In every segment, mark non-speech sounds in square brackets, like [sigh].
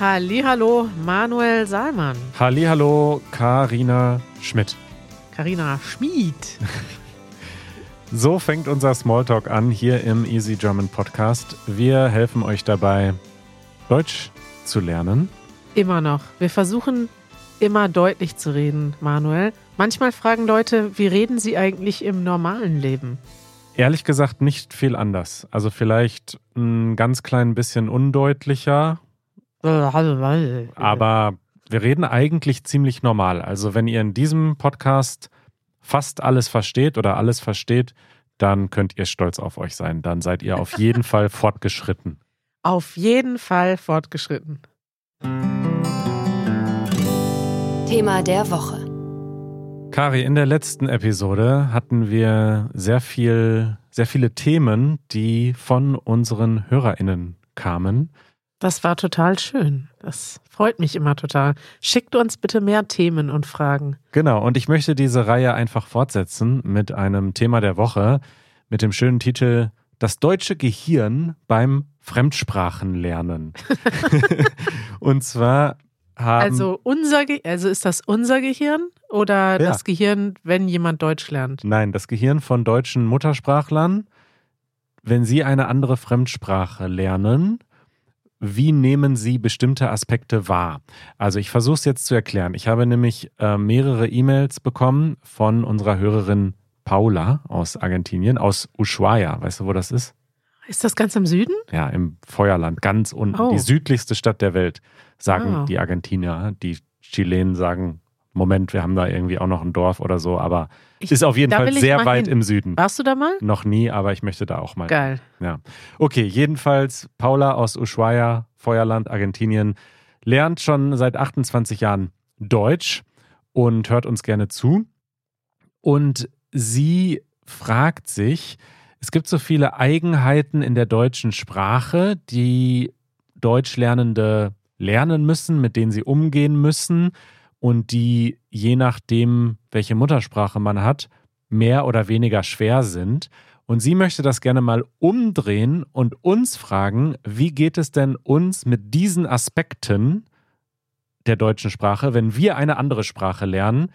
Hallo, Manuel Salmann. Hallo, Karina Schmidt. Karina Schmid. [laughs] So fängt unser Smalltalk an hier im Easy German Podcast. Wir helfen euch dabei, Deutsch zu lernen. Immer noch. Wir versuchen immer deutlich zu reden, Manuel. Manchmal fragen Leute, wie reden sie eigentlich im normalen Leben? Ehrlich gesagt nicht viel anders. Also vielleicht ein ganz klein bisschen undeutlicher. Aber wir reden eigentlich ziemlich normal. Also wenn ihr in diesem Podcast fast alles versteht oder alles versteht, dann könnt ihr stolz auf euch sein. Dann seid ihr auf jeden Fall [laughs] fortgeschritten. Auf jeden Fall fortgeschritten. Thema der Woche. Kari, in der letzten Episode hatten wir sehr viel, sehr viele Themen, die von unseren HörerInnen kamen. Das war total schön. Das freut mich immer total. Schickt uns bitte mehr Themen und Fragen. Genau, und ich möchte diese Reihe einfach fortsetzen mit einem Thema der Woche, mit dem schönen Titel Das deutsche Gehirn beim Fremdsprachenlernen. [laughs] und zwar haben. Also, unser Ge also ist das unser Gehirn oder Ja. das Gehirn, wenn jemand Deutsch lernt? Nein, das Gehirn von deutschen Muttersprachlern, wenn sie eine andere Fremdsprache lernen, wie nehmen sie bestimmte Aspekte wahr? Also ich versuche es jetzt zu erklären. Ich habe nämlich äh, mehrere E-Mails bekommen von unserer Hörerin Paula aus Argentinien, aus Ushuaia. Weißt du, wo das ist? Ist das ganz im Süden? Ja, im Feuerland, ganz unten. Oh. Die südlichste Stadt der Welt, sagen Ah. die Argentinier. Die Chilenen sagen, Moment, wir haben da irgendwie auch noch ein Dorf oder so, aber Ich- ist auf jeden Fall sehr weit hin. im Süden. Warst du da mal? Noch nie, aber ich möchte da auch mal. Geil. Ja. Okay, jedenfalls Paula aus Ushuaia, Feuerland, Argentinien, lernt schon seit 28 Jahren Deutsch und hört uns gerne zu. Und sie fragt sich, es gibt so viele Eigenheiten in der deutschen Sprache, die Deutschlernende lernen müssen, mit denen sie umgehen müssen und die je nachdem, welche Muttersprache man hat, mehr oder weniger schwer sind. Und sie möchte das gerne mal umdrehen und uns fragen, wie geht es denn uns mit diesen Aspekten der deutschen Sprache, wenn wir eine andere Sprache lernen,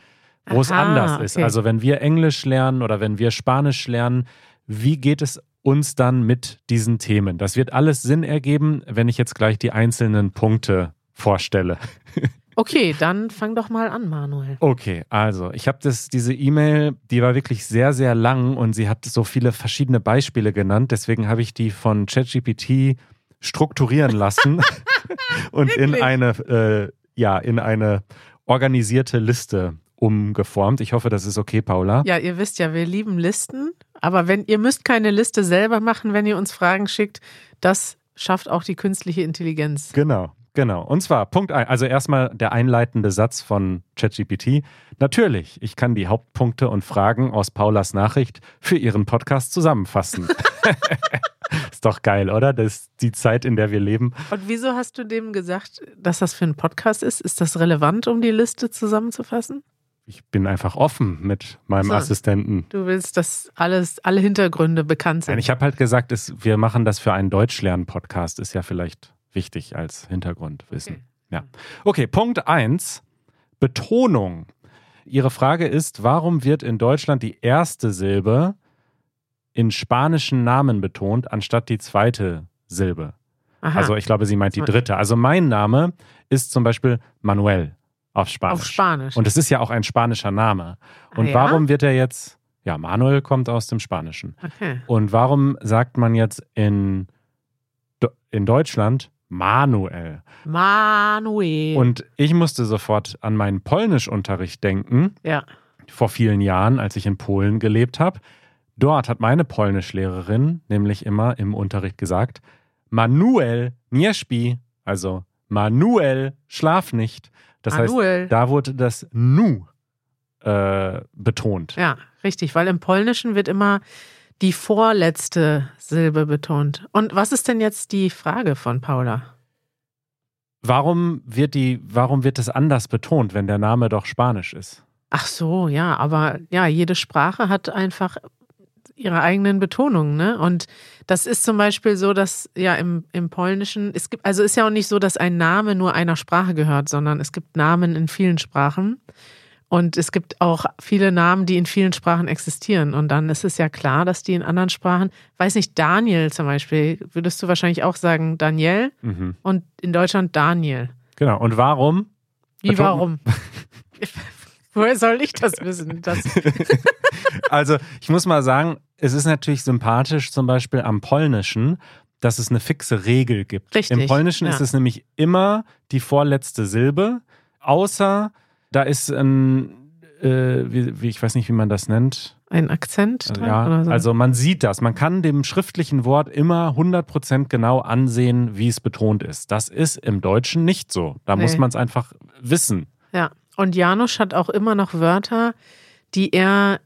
wo es Aha, anders ist. okay. Also wenn wir Englisch lernen oder wenn wir Spanisch lernen, wie geht es uns dann mit diesen Themen? Das wird alles Sinn ergeben, wenn ich jetzt gleich die einzelnen Punkte vorstelle. [laughs] Okay, dann fang doch mal an, Manuel. Okay, also ich habe das diese E-Mail, die war wirklich sehr sehr lang und sie hat so viele verschiedene Beispiele genannt, deswegen habe ich die von ChatGPT strukturieren [laughs] lassen [laughs] und in eine äh, ja, in eine organisierte Liste umgeformt. Ich hoffe, das ist okay, Paula. Ja, ihr wisst ja, wir lieben Listen, aber wenn ihr müsst keine Liste selber machen, wenn ihr uns Fragen schickt, das schafft auch die künstliche Intelligenz. Genau, genau. Und zwar Punkt ein, also erstmal der einleitende Satz von ChatGPT. Natürlich, ich kann die Hauptpunkte und Fragen aus Paulas Nachricht für Ihren Podcast zusammenfassen. [laughs] ist doch geil, oder? Das ist die Zeit, in der wir leben. Und wieso hast du dem gesagt, dass das für ein Podcast ist? Ist das relevant, um die Liste zusammenzufassen? Ich bin einfach offen mit meinem So. Assistenten. Du willst, dass alles, alle Hintergründe bekannt sind. Nein, ich habe halt gesagt, es, wir machen das für einen Deutschlernen-Podcast. Ist ja vielleicht wichtig als Hintergrundwissen. Okay. Ja. Okay, Punkt 1. Betonung. Ihre Frage ist, warum wird in Deutschland die erste Silbe in spanischen Namen betont, anstatt die zweite Silbe? Aha, Also ich glaube, sie meint die dritte. Also mein Name ist zum Beispiel Manuel auf Spanisch. auf Spanisch. Und es ist ja auch ein spanischer Name. Und Ah, ja? warum wird er jetzt, ja, Manuel kommt aus dem Spanischen. okay. Und warum sagt man jetzt in, in Deutschland Manuel? Manuel. Und ich musste sofort an meinen Polnischunterricht denken, ja. vor vielen Jahren, als ich in Polen gelebt habe. Dort hat meine Polnischlehrerin nämlich immer im Unterricht gesagt, Manuel nie śpi, also Manuel schlaf nicht. Das Manuel. heißt, da wurde das Nu äh, betont. Ja, richtig, weil im Polnischen wird immer die vorletzte Silbe betont. Und was ist denn jetzt die Frage von Paula? Warum wird die, warum wird es anders betont, wenn der Name doch Spanisch ist? Ach so, ja, aber ja, jede Sprache hat einfach ihre eigenen Betonungen, ne? Und das ist zum Beispiel so, dass ja im, im Polnischen, es gibt, also ist ja auch nicht so, dass ein Name nur einer Sprache gehört, sondern es gibt Namen in vielen Sprachen. Und es gibt auch viele Namen, die in vielen Sprachen existieren. Und dann ist es ja klar, dass die in anderen Sprachen, weiß nicht, Daniel zum Beispiel, würdest du wahrscheinlich auch sagen Daniel Mhm. und in Deutschland Daniel. Genau. Und warum? Wie, Betont- warum? [laughs] Woher soll ich das wissen? Das, [laughs] Also, ich muss mal sagen, es ist natürlich sympathisch, zum Beispiel am Polnischen, dass es eine fixe Regel gibt. Richtig, Im Polnischen ja. ist es nämlich immer die vorletzte Silbe, außer da ist ein, äh, wie, wie, ich weiß nicht, wie man das nennt. ein Akzent Also, ja, so? also man sieht das. Man kann dem schriftlichen Wort immer 100% genau ansehen, wie es betont ist. Das ist im Deutschen nicht so. Da muss Nee. man es einfach wissen. Ja, und Janusz hat auch immer noch Wörter, die er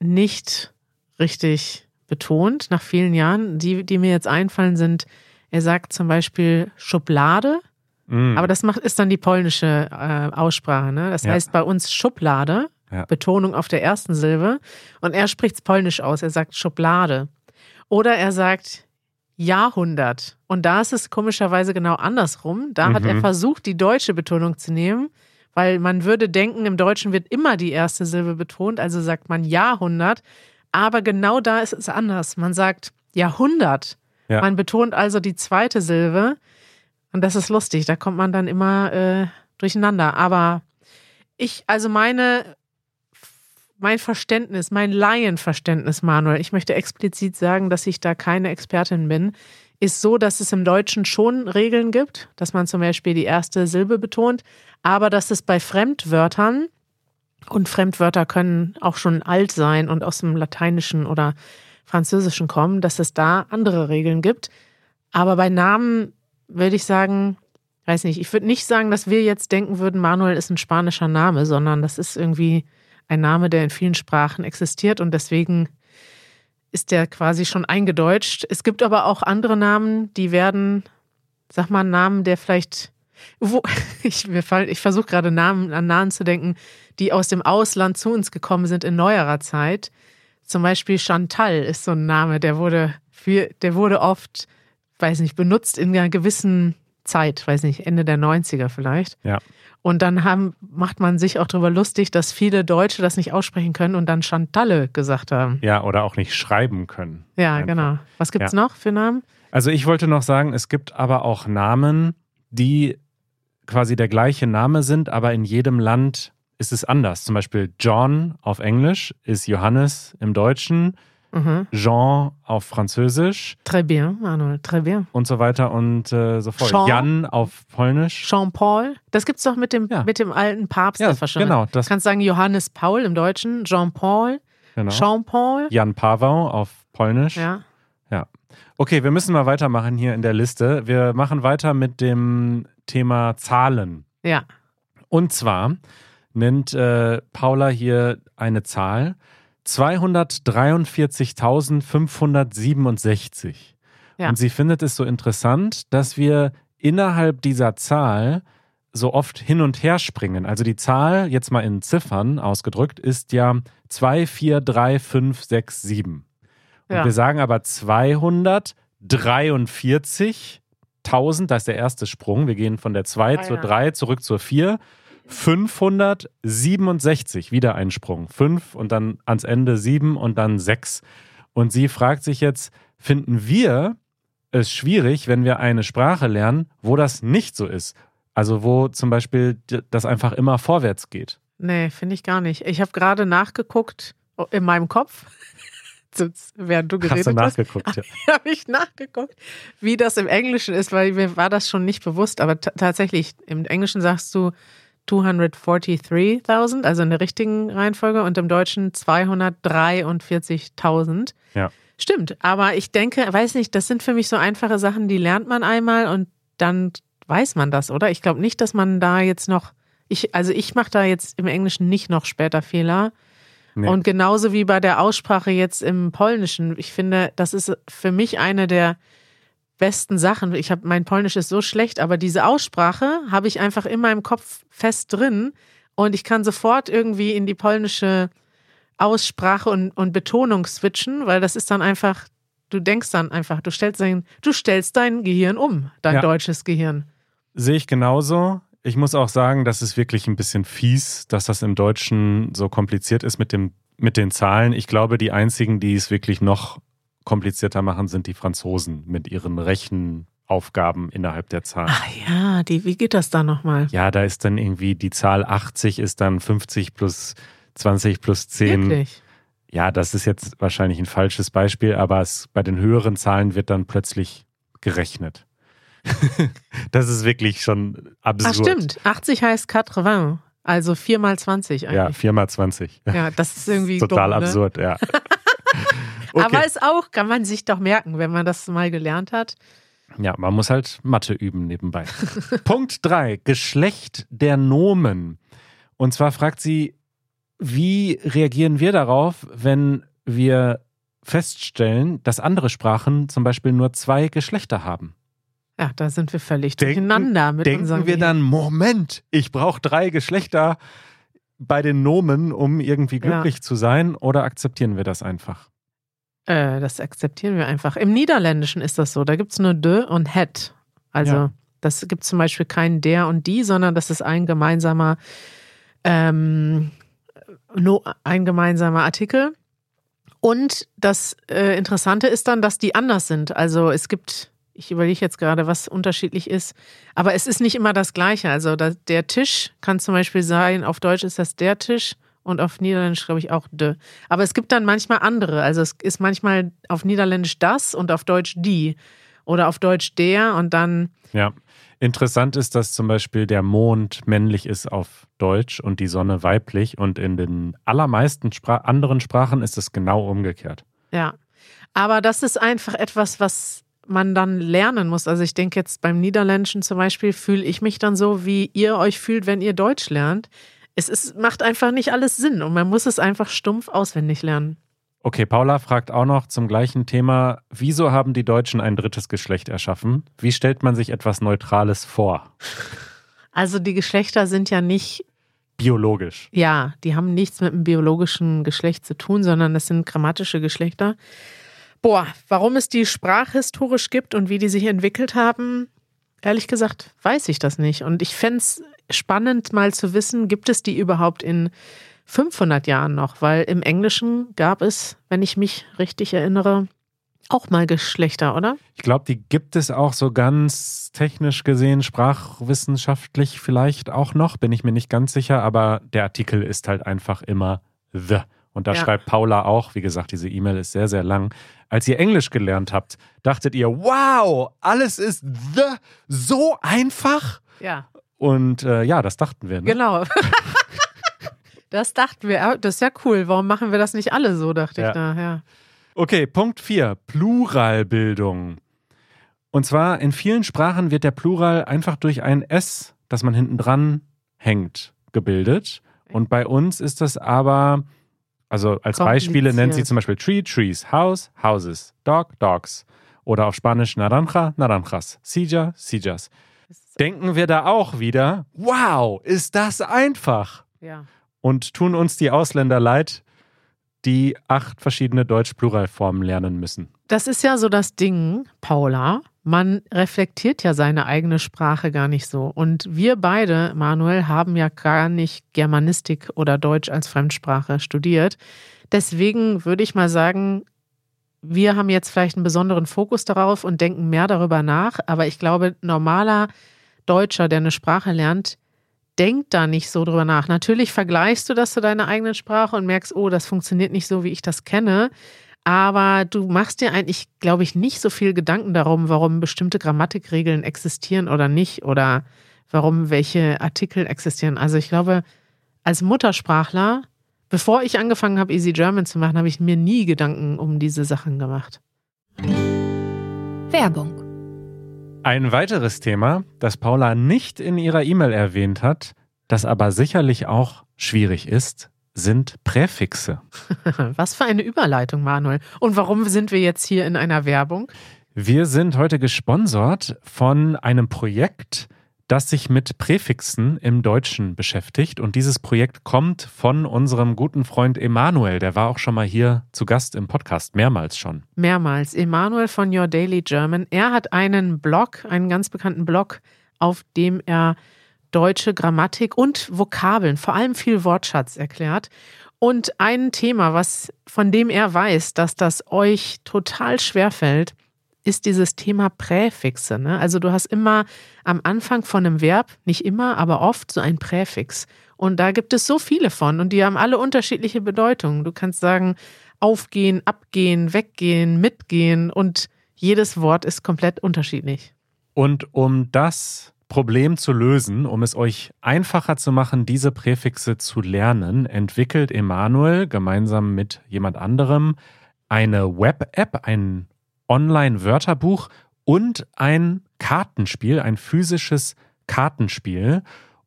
nicht richtig betont nach vielen Jahren. Die, die mir jetzt einfallen, sind, er sagt zum Beispiel Schublade, Mm. aber das macht, ist dann die polnische äh, Aussprache. Ne? Das Ja. heißt bei uns Schublade, Ja. Betonung auf der ersten Silbe. Und er spricht es polnisch aus, er sagt Schublade. Oder er sagt Jahrhundert. Und da ist es komischerweise genau andersrum. Da hat er Mhm. versucht, die deutsche Betonung zu nehmen, weil man würde denken, im Deutschen wird immer die erste Silbe betont, also sagt man Jahrhundert. Aber genau da ist es anders. Man sagt Jahrhundert. Ja. Man betont also die zweite Silbe. Und das ist lustig. Da kommt man dann immer äh, durcheinander. Aber ich, also meine, mein Verständnis, mein Laienverständnis, Manuel, ich möchte explizit sagen, dass ich da keine Expertin bin, ist so, dass es im Deutschen schon Regeln gibt, dass man zum Beispiel die erste Silbe betont, aber dass es bei Fremdwörtern, und Fremdwörter können auch schon alt sein und aus dem Lateinischen oder Französischen kommen, dass es da andere Regeln gibt. Aber bei Namen würde ich sagen, weiß nicht, ich würde nicht sagen, dass wir jetzt denken würden, Manuel ist ein spanischer Name, sondern das ist irgendwie ein Name, der in vielen Sprachen existiert und deswegen ist der quasi schon eingedeutscht. Es gibt aber auch andere Namen, die werden, sag mal, Namen, der vielleicht, wo, [laughs] ich, ich versuche gerade Namen an Namen zu denken, die aus dem Ausland zu uns gekommen sind in neuerer Zeit. Zum Beispiel Chantal ist so ein Name, der wurde für, der wurde oft, weiß nicht, benutzt in einer gewissen Zeit, weiß nicht, Ende der 90er vielleicht. Ja. Und dann haben, macht man sich auch darüber lustig, dass viele Deutsche das nicht aussprechen können und dann Chantalle gesagt haben. Ja, oder auch nicht schreiben können. Ja, Einfach. genau. Was gibt's Ja. noch für Namen? Also ich wollte noch sagen, es gibt aber auch Namen, die quasi der gleiche Name sind, aber in jedem Land ist es anders. Zum Beispiel John auf Englisch ist Johannes im Deutschen, Mhm. Jean auf Französisch Très bien, Manuel, très bien. und so weiter und äh, so fort. Jean. Jan auf Polnisch. Jean-Paul, das gibt's doch mit dem, Ja. mit dem alten Papst. Ja, das genau, Du das- kannst sagen Johannes Paul im Deutschen, Jean-Paul, Genau. Jean-Paul. Jan Pawau auf Polnisch. Ja. Okay, wir müssen mal weitermachen hier in der Liste. Wir machen weiter mit dem Thema Zahlen. Ja. Und zwar nennt äh, Paula hier eine Zahl 243.567. Ja. Und sie findet es so interessant, dass wir innerhalb dieser Zahl so oft hin und her springen. Also die Zahl, jetzt mal in Ziffern ausgedrückt, ist ja 243567. Und Ja. wir sagen aber 243.000, das ist der erste Sprung. Wir gehen von der 2 Ah, zur ja. 3 zurück zur 4. 567, wieder ein Sprung. 5 und dann ans Ende 7 und dann 6. Und sie fragt sich jetzt, finden wir es schwierig, wenn wir eine Sprache lernen, wo das nicht so ist? Also wo zum Beispiel das einfach immer vorwärts geht. Nee, finde ich gar nicht. Ich habe gerade nachgeguckt oh, in meinem Kopf, [laughs] während du Hast du geredet hast. nachgeguckt? Ja. [laughs] habe ich nachgeguckt, wie das im Englischen ist, weil mir war das schon nicht bewusst. Aber ta- tatsächlich, im Englischen sagst du 243.000, also in der richtigen Reihenfolge, und im Deutschen 243.000. Ja. Stimmt, aber ich denke, weiß nicht, das sind für mich so einfache Sachen, die lernt man einmal und dann weiß man das, oder? Ich glaube nicht, dass man da jetzt noch, ich, also ich mache da jetzt im Englischen nicht noch später Fehler. Nee. Und genauso wie bei der Aussprache jetzt im Polnischen. Ich finde, das ist für mich eine der besten Sachen. Ich habe mein Polnisch ist so schlecht, aber diese Aussprache habe ich einfach in meinem Kopf fest drin und ich kann sofort irgendwie in die polnische Aussprache und, und Betonung switchen, weil das ist dann einfach, du denkst dann einfach, du stellst dein, du stellst dein Gehirn um, dein Ja. deutsches Gehirn. Sehe ich genauso. Ich muss auch sagen, das ist wirklich ein bisschen fies, dass das im Deutschen so kompliziert ist mit, dem, mit den Zahlen. Ich glaube, die einzigen, die es wirklich noch komplizierter machen, sind die Franzosen mit ihren Rechenaufgaben innerhalb der Zahlen. Ach ja, die, wie geht das da nochmal? Ja, da ist dann irgendwie die Zahl 80 ist dann 50 plus 20 plus 10. Wirklich? Ja, das ist jetzt wahrscheinlich ein falsches Beispiel, aber es, bei den höheren Zahlen wird dann plötzlich gerechnet. [laughs] das ist wirklich schon absurd. Ach stimmt, 80 heißt 80, also 4 mal 20 Ja, eigentlich. 4 mal 20. Ja, das ist irgendwie Total dumm, ne? absurd, ja. Okay. Aber ist auch, kann man sich doch merken, wenn man das mal gelernt hat. ja, man muss halt Mathe üben nebenbei. [laughs] Punkt 3, Geschlecht der Nomen. Und zwar fragt sie, wie reagieren wir darauf, wenn wir feststellen, dass andere Sprachen zum Beispiel nur zwei Geschlechter haben? Ja, da sind wir völlig Denken- durcheinander mit unserem Denken wir Gehirn. dann, Moment, ich brauche drei Geschlechter bei den Nomen, um irgendwie Ja. glücklich zu sein, oder akzeptieren wir das einfach? Äh, das akzeptieren wir einfach. Im Niederländischen ist das so. Da gibt es nur de und het. Also Ja. das gibt zum Beispiel kein der und die, sondern das ist ein gemeinsamer, ähm, no, ein gemeinsamer Artikel. Und das äh, Interessante ist dann, dass die anders sind. Also es gibt, ich überlege jetzt gerade, was unterschiedlich ist, aber es ist nicht immer das Gleiche. Also da, der Tisch kann zum Beispiel sein, auf Deutsch ist das der Tisch und auf Niederländisch glaube ich auch de. Aber es gibt dann manchmal andere. Also es ist manchmal auf Niederländisch das und auf Deutsch die. Oder auf Deutsch der und dann, Ja. Interessant ist, dass zum Beispiel der Mond männlich ist auf Deutsch und die Sonne weiblich und in den allermeisten Spra anderen Sprachen ist es genau umgekehrt. ja. Aber das ist einfach etwas, was man dann lernen muss. Also ich denke jetzt beim Niederländischen zum Beispiel fühle ich mich dann so, wie ihr euch fühlt, wenn ihr Deutsch lernt. Es ist, macht einfach nicht alles Sinn und man muss es einfach stumpf auswendig lernen. Okay, Paula fragt auch noch zum gleichen Thema, wieso haben die Deutschen ein drittes Geschlecht erschaffen? Wie stellt man sich etwas Neutrales vor? Also die Geschlechter sind ja nicht Biologisch. Ja, die haben nichts mit dem biologischen Geschlecht zu tun, sondern das sind grammatische Geschlechter. Boah, warum es die sprachhistorisch gibt und wie die sich entwickelt haben, ehrlich gesagt, weiß ich das nicht. Und ich fände es spannend, mal zu wissen, gibt es die überhaupt in 500 Jahren noch? Weil im Englischen gab es, wenn ich mich richtig erinnere, auch mal Geschlechter, oder? Ich glaube, die gibt es auch so ganz technisch gesehen, sprachwissenschaftlich vielleicht auch noch, bin ich mir nicht ganz sicher, aber der Artikel ist halt einfach immer the. Und da Ja. schreibt Paula auch, wie gesagt, diese E-Mail ist sehr, sehr lang. Als ihr Englisch gelernt habt, dachtet ihr, wow, alles ist the, so einfach? Ja. Und äh, ja, das dachten wir. Ne? Genau. [laughs] Das dachten wir, das ist ja cool. Warum machen wir das nicht alle so, dachte Ja. ich da, ja. Okay, Punkt 4. Pluralbildung. Und zwar in vielen Sprachen wird der Plural einfach durch ein S, das man hinten dran hängt, gebildet. Und bei uns ist das aber, also als Beispiele nennt sie zum Beispiel Tree, Trees, House, Houses, Dog, Dogs. Oder auf Spanisch Naranja, Naranjas, Sija, Sijas. Denken wir da auch wieder, wow, ist das einfach. Ja. Und tun uns die Ausländer leid, die acht verschiedene Deutsch-Pluralformen lernen müssen. Das ist ja so das Ding, Paula. Man reflektiert ja seine eigene Sprache gar nicht so. Und wir beide, Manuel, haben ja gar nicht Germanistik oder Deutsch als Fremdsprache studiert. Deswegen würde ich mal sagen, wir haben jetzt vielleicht einen besonderen Fokus darauf und denken mehr darüber nach. Aber ich glaube, normaler Deutscher, der eine Sprache lernt, denkt da nicht so drüber nach. Natürlich vergleichst du das zu deiner eigenen Sprache und merkst, oh, das funktioniert nicht so, wie ich das kenne. Aber du machst dir eigentlich, glaube ich, nicht so viel Gedanken darum, warum bestimmte Grammatikregeln existieren oder nicht oder warum welche Artikel existieren. Also ich glaube, als Muttersprachler, bevor ich angefangen habe, Easy German zu machen, habe ich mir nie Gedanken um diese Sachen gemacht. Werbung. Ein weiteres Thema, das Paula nicht in ihrer E-Mail erwähnt hat, das aber sicherlich auch schwierig ist, sind Präfixe. [laughs] Was für eine Überleitung, Manuel. Und warum sind wir jetzt hier in einer Werbung? Wir sind heute gesponsert von einem Projekt, das sich mit Präfixen im Deutschen beschäftigt. Und dieses Projekt kommt von unserem guten Freund Emanuel. Der war auch schon mal hier zu Gast im Podcast, mehrmals schon. Mehrmals. Emanuel von Your Daily German. Er hat einen Blog, einen ganz bekannten Blog, auf dem er deutsche Grammatik und Vokabeln, vor allem viel Wortschatz erklärt. Und ein Thema, was von dem er weiß, dass das euch total schwer fällt, ist dieses Thema Präfixe. Ne? Also du hast immer am Anfang von einem Verb, nicht immer, aber oft so ein Präfix. Und da gibt es so viele von und die haben alle unterschiedliche Bedeutungen. Du kannst sagen, aufgehen, abgehen, weggehen, mitgehen und jedes Wort ist komplett unterschiedlich. Und um das Problem zu lösen, um es euch einfacher zu machen, diese Präfixe zu lernen, entwickelt Emanuel gemeinsam mit jemand anderem eine Web-App, ein Online-Wörterbuch und ein Kartenspiel, ein physisches Kartenspiel.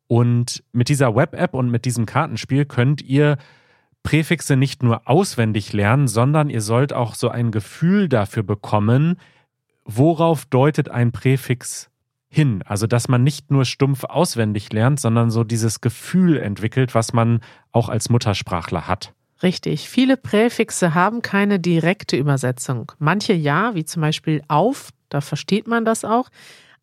Und mit dieser Web-App und mit diesem Kartenspiel könnt ihr Präfixe nicht nur auswendig lernen, sondern ihr sollt auch so ein Gefühl dafür bekommen, worauf deutet ein Präfix hin. Also, dass man nicht nur stumpf auswendig lernt, sondern so dieses Gefühl entwickelt, was man auch als Muttersprachler hat. Richtig. Viele Präfixe haben keine direkte Übersetzung. Manche ja, wie zum Beispiel auf, da versteht man das auch.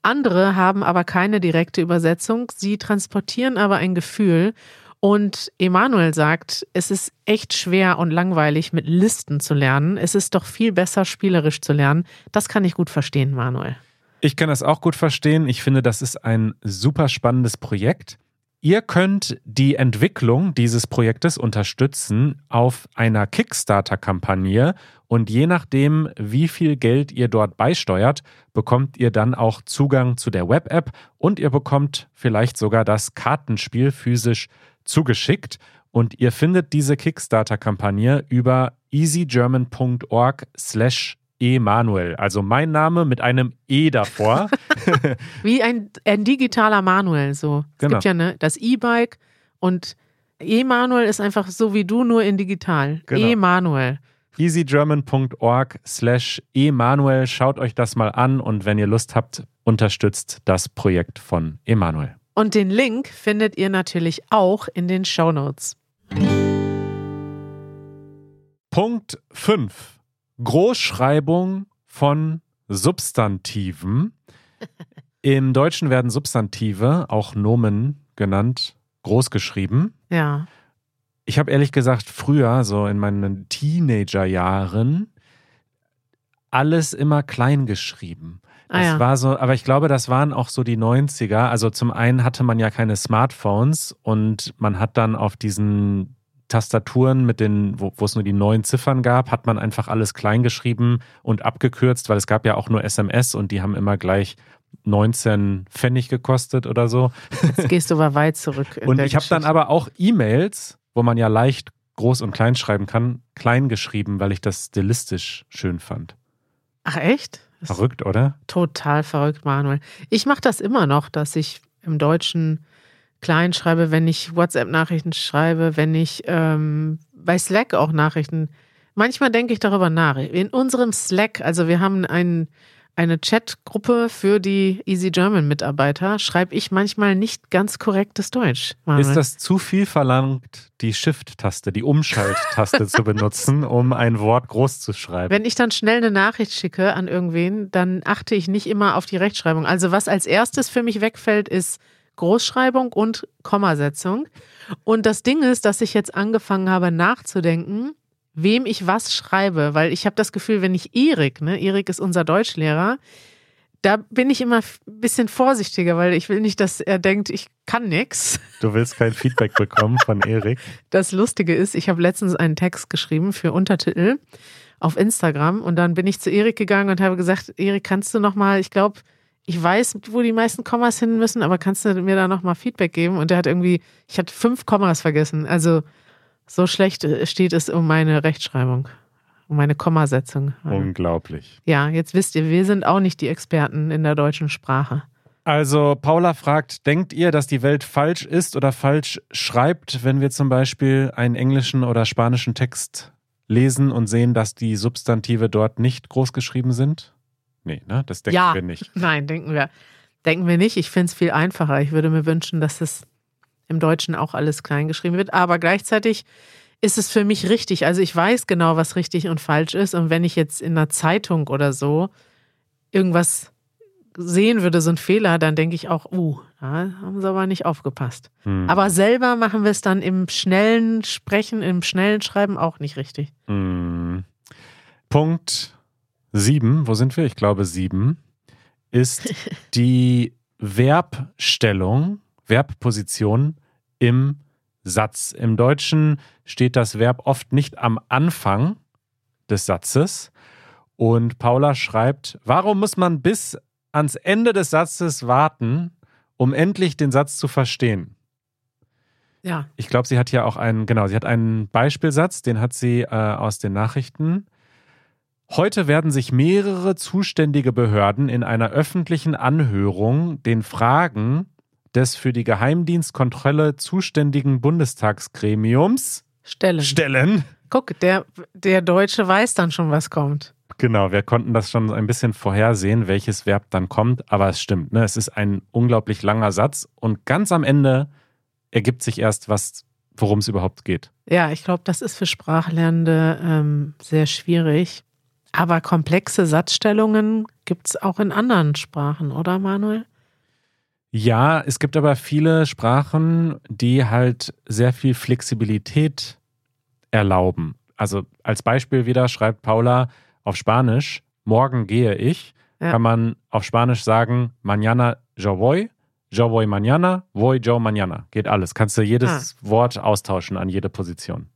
Andere haben aber keine direkte Übersetzung. Sie transportieren aber ein Gefühl. Und Emanuel sagt, es ist echt schwer und langweilig, mit Listen zu lernen. Es ist doch viel besser, spielerisch zu lernen. Das kann ich gut verstehen, Manuel. Ich kann das auch gut verstehen. Ich finde, das ist ein super spannendes Projekt. Ihr könnt die Entwicklung dieses Projektes unterstützen auf einer Kickstarter-Kampagne und je nachdem, wie viel Geld ihr dort beisteuert, bekommt ihr dann auch Zugang zu der Web-App und ihr bekommt vielleicht sogar das Kartenspiel physisch zugeschickt. Und ihr findet diese Kickstarter-Kampagne über easygerman.org slash Emanuel. Also mein Name mit einem E davor. [laughs] Wie ein, ein digitaler Manuel so. Es Genau. gibt ja ne, das E-Bike und Emanuel ist einfach so wie du, nur in digital. Genau. Emanuel. easygerman.org slash Emanuel. Schaut euch das mal an und wenn ihr Lust habt, unterstützt das Projekt von Emanuel. Und den Link findet ihr natürlich auch in den Shownotes. Punkt 5. Großschreibung von Substantiven. [laughs] Im Deutschen werden Substantive, auch Nomen genannt, groß geschrieben. Ja. Ich habe ehrlich gesagt früher, so in meinen Teenagerjahren, alles immer klein geschrieben. Ah, Das ja. war so, aber ich glaube, das waren auch so die 90er. Also zum einen hatte man ja keine Smartphones und man hat dann auf diesen Tastaturen mit den, wo, wo es nur die neun Ziffern gab, hat man einfach alles klein geschrieben und abgekürzt, weil es gab ja auch nur SMS und die haben immer gleich 19 Pfennig gekostet oder so. Jetzt gehst du aber weit zurück. Und ich habe dann aber auch E-Mails, wo man ja leicht groß und klein schreiben kann, klein geschrieben, weil ich das stilistisch schön fand. Ach, echt? Das Verrückt, oder? Total verrückt, Manuel. Ich mache das immer noch, dass ich im Deutschen klein schreibe, wenn ich WhatsApp-Nachrichten schreibe, wenn ich ähm, bei Slack auch Nachrichten. Manchmal denke ich darüber nach. In unserem Slack, also wir haben ein, eine Chatgruppe für die Easy German Mitarbeiter, schreibe ich manchmal nicht ganz korrektes Deutsch. Manuel. Ist das zu viel verlangt, die Shift-Taste, die Umschalt-Taste zu benutzen, [laughs] um ein Wort groß zu schreiben? Wenn ich dann schnell eine Nachricht schicke an irgendwen, dann achte ich nicht immer auf die Rechtschreibung. Also was als erstes für mich wegfällt, ist Großschreibung und Kommasetzung. Und das Ding ist, dass ich jetzt angefangen habe nachzudenken, wem ich was schreibe, weil ich habe das Gefühl, wenn ich Erik, ne, Erik ist unser Deutschlehrer, da bin ich immer ein bisschen vorsichtiger, weil ich will nicht, dass er denkt, ich kann nix. Du willst kein Feedback bekommen von Erik. Das Lustige ist, ich habe letztens einen Text geschrieben für Untertitel auf Instagram und dann bin ich zu Erik gegangen und habe gesagt, Erik, kannst du noch mal, ich glaube, ich weiß, wo die meisten Kommas hin müssen, aber kannst du mir da noch mal Feedback geben? Und der hat irgendwie, ich hatte fünf Kommas vergessen. Also so schlecht steht es um meine Rechtschreibung, um meine Kommasetzung. Unglaublich. Ja, jetzt wisst ihr, wir sind auch nicht die Experten in der deutschen Sprache. Also Paula fragt, denkt ihr, dass die Welt falsch ist oder falsch schreibt, wenn wir zum Beispiel einen englischen oder spanischen Text lesen und sehen, dass die Substantive dort nicht groß geschrieben sind? Nee, ne? Das denken Ja. wir nicht. [laughs] Nein, denken wir. Denken wir nicht. Ich finde es viel einfacher. Ich würde mir wünschen, dass es im Deutschen auch alles klein geschrieben wird. Aber gleichzeitig ist es für mich richtig. Also ich weiß genau, was richtig und falsch ist. Und wenn ich jetzt in einer Zeitung oder so irgendwas sehen würde, so ein Fehler, dann denke ich auch, uh, da haben sie aber nicht aufgepasst. Hm. Aber selber machen wir es dann im schnellen Sprechen, im schnellen Schreiben auch nicht richtig. Hm. Punkt 7, wo sind wir? Ich glaube 7, ist [laughs] die Verbstellung, Verbposition im Satz. Im Deutschen steht das Verb oft nicht am Anfang des Satzes. Und Paula schreibt, warum muss man bis ans Ende des Satzes warten, um endlich den Satz zu verstehen? Ja. Ich glaube, sie hat hier auch einen, genau, sie hat einen Beispielsatz, den hat sie äh, aus den Nachrichten. Heute werden sich mehrere zuständige Behörden in einer öffentlichen Anhörung den Fragen des für die Geheimdienstkontrolle zuständigen Bundestagsgremiums Stellen. stellen. Guck, der, der Deutsche weiß dann schon, was kommt. Genau, wir konnten das schon ein bisschen vorhersehen, welches Verb dann kommt, aber es stimmt, ne? es ist ein unglaublich langer Satz und ganz am Ende ergibt sich erst, was, worum es überhaupt geht. Ja, ich glaube, das ist für Sprachlernende ähm, sehr schwierig. Aber komplexe Satzstellungen gibt es auch in anderen Sprachen, oder Manuel? Ja, es gibt aber viele Sprachen, die halt sehr viel Flexibilität erlauben. Also als Beispiel wieder schreibt Paula auf Spanisch, morgen gehe ich, Ja. kann man auf Spanisch sagen, mañana yo voy, yo voy mañana, voy yo mañana. Geht alles. Kannst du jedes Wort austauschen an jede Position.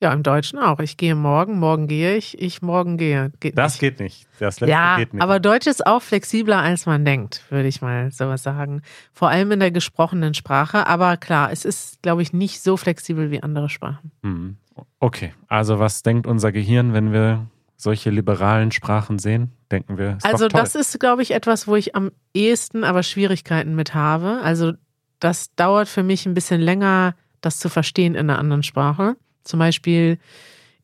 Ja, im Deutschen auch. Ich gehe morgen, morgen gehe ich, ich morgen gehe. Geht Das nicht. geht nicht. Das letzte ja, geht nicht. aber Deutsch ist auch flexibler, als man denkt, würde ich mal sowas sagen. Vor allem in der gesprochenen Sprache. Aber klar, es ist, glaube ich, nicht so flexibel wie andere Sprachen. Hm. Okay, also was denkt unser Gehirn, wenn wir solche liberalen Sprachen sehen? Denken wir, also das ist, glaube ich, etwas, wo ich am ehesten aber Schwierigkeiten mit habe. Also das dauert für mich ein bisschen länger, das zu verstehen in einer anderen Sprache. Zum Beispiel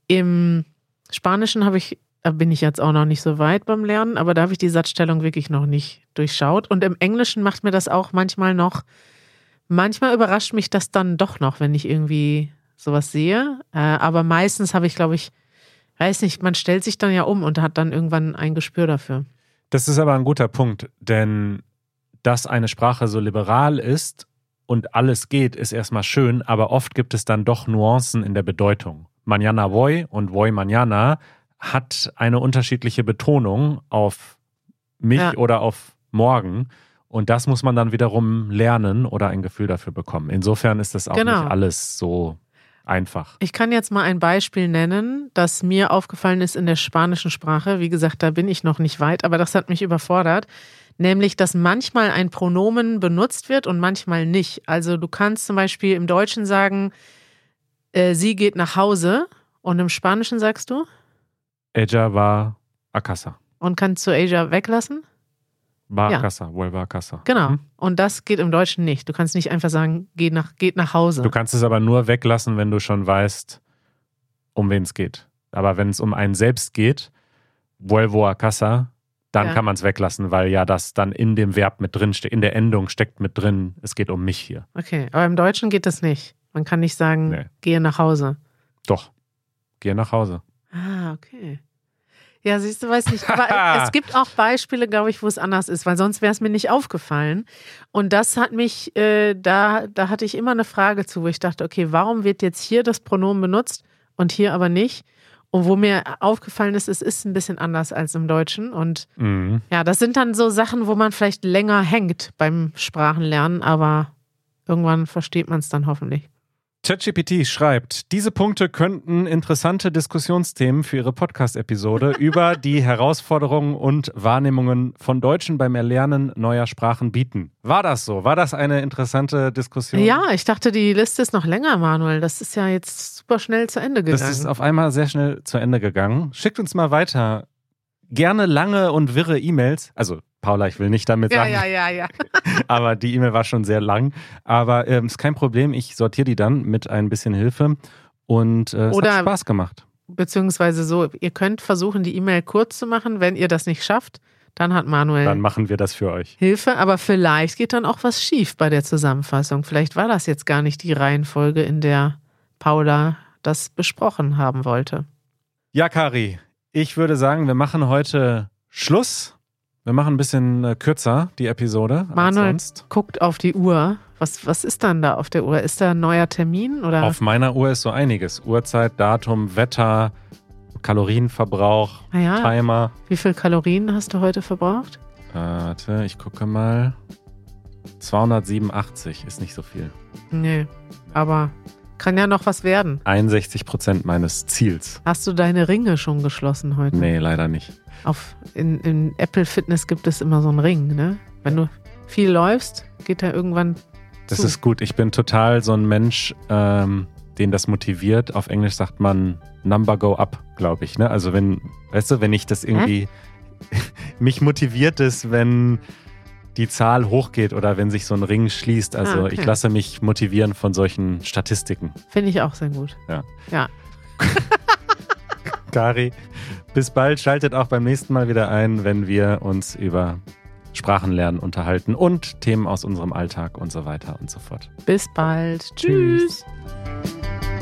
im Spanischen habe ich, da bin ich jetzt auch noch nicht so weit beim Lernen, aber da habe ich die Satzstellung wirklich noch nicht durchschaut. Und im Englischen macht mir das auch manchmal noch, manchmal überrascht mich das dann doch noch, wenn ich irgendwie sowas sehe. Äh, aber meistens habe ich, glaube ich, weiß nicht, man stellt sich dann ja um und hat dann irgendwann ein Gespür dafür. Das ist aber ein guter Punkt, denn dass eine Sprache so liberal ist und alles geht, ist erstmal schön, aber oft gibt es dann doch Nuancen in der Bedeutung. Mañana voy und voy mañana hat eine unterschiedliche Betonung auf mich Ja. oder auf morgen. Und das muss man dann wiederum lernen oder ein Gefühl dafür bekommen. Insofern ist das auch Genau. nicht alles so einfach. Ich kann jetzt mal ein Beispiel nennen, das mir aufgefallen ist in der spanischen Sprache. Wie gesagt, da bin ich noch nicht weit, aber das hat mich überfordert. Nämlich, dass manchmal ein Pronomen benutzt wird und manchmal nicht. Also du kannst zum Beispiel im Deutschen sagen, äh, sie geht nach Hause und im Spanischen sagst du Ella va a casa. und kannst du Asia weglassen. Va a Ja. casa, vuelva a casa. Genau. Mhm. Und das geht im Deutschen nicht. Du kannst nicht einfach sagen, geht nach, geht nach Hause. Du kannst es aber nur weglassen, wenn du schon weißt, um wen es geht. Aber wenn es um einen selbst geht, vuelvo a casa, dann Ja. kann man es weglassen, weil ja das dann in dem Verb mit drin steckt, in der Endung steckt mit drin, es geht um mich hier. Okay, aber im Deutschen geht das nicht. Man kann nicht sagen, Nee. gehe nach Hause. Doch. Geh nach Hause. Ah, okay. Ja, siehst du, weiß nicht. Aber [laughs] es gibt auch Beispiele, glaube ich, wo es anders ist, weil sonst wäre es mir nicht aufgefallen. Und das hat mich, äh, da, da hatte ich immer eine Frage zu, wo ich dachte, okay, warum wird jetzt hier das Pronomen benutzt und hier aber nicht? Und wo mir aufgefallen ist, es ist ein bisschen anders als im Deutschen. Und Mhm. ja, das sind dann so Sachen, wo man vielleicht länger hängt beim Sprachenlernen, aber irgendwann versteht man es dann hoffentlich. ChatGPT schreibt, diese Punkte könnten interessante Diskussionsthemen für Ihre Podcast-Episode [laughs] über die Herausforderungen und Wahrnehmungen von Deutschen beim Erlernen neuer Sprachen bieten. War das so? War das eine interessante Diskussion? Ja, ich dachte, die Liste ist noch länger, Manuel. Das ist ja jetzt super schnell zu Ende gegangen. Das ist auf einmal sehr schnell zu Ende gegangen. Schickt uns mal weiter. Gerne lange und wirre E-Mails. Also, Paula, ich will nicht damit ja, sagen, ja, ja, ja. [laughs] aber die E-Mail war schon sehr lang. Aber ähm, ist kein Problem. Ich sortiere die dann mit ein bisschen Hilfe. Und äh, es Oder- hat Spaß gemacht. Beziehungsweise so, ihr könnt versuchen, die E-Mail kurz zu machen. Wenn ihr das nicht schafft, Dann hat Manuel Dann machen wir das für euch. Hilfe, aber vielleicht geht dann auch was schief bei der Zusammenfassung. Vielleicht war das jetzt gar nicht die Reihenfolge, in der Paula das besprochen haben wollte. Ja, Kari, ich würde sagen, wir machen heute Schluss. Wir machen ein bisschen äh, kürzer die Episode Manuel guckt auf die Uhr. Was, was ist dann da auf der Uhr? Ist da ein neuer Termin? Oder? Auf meiner Uhr ist so einiges. Uhrzeit, Datum, Wetter, Kalorienverbrauch, naja, Timer. wie viel Kalorien hast du heute verbraucht? Äh, warte, ich gucke mal. 287 ist nicht so viel. Nee, aber kann ja noch was werden. 61 Prozent meines Ziels. Hast du deine Ringe schon geschlossen heute? Nee, leider nicht. Auf, in, in Apple Fitness gibt es immer so einen Ring, ne? Wenn du viel läufst, geht er irgendwann Das zu. ist gut. Ich bin total so ein Mensch, ähm, den das motiviert. Auf Englisch sagt man Number go up, glaube ich. Ne? Also wenn, weißt du, wenn ich das irgendwie, [laughs] mich motiviert es, wenn die Zahl hochgeht oder wenn sich so ein Ring schließt. Also Ah, okay. ich lasse mich motivieren von solchen Statistiken. Finde ich auch sehr gut. Ja. Ja. [laughs] Kari, bis bald. Schaltet auch beim nächsten Mal wieder ein, wenn wir uns über Sprachenlernen unterhalten und Themen aus unserem Alltag und so weiter und so fort. Bis bald. Tschüss. Tschüss.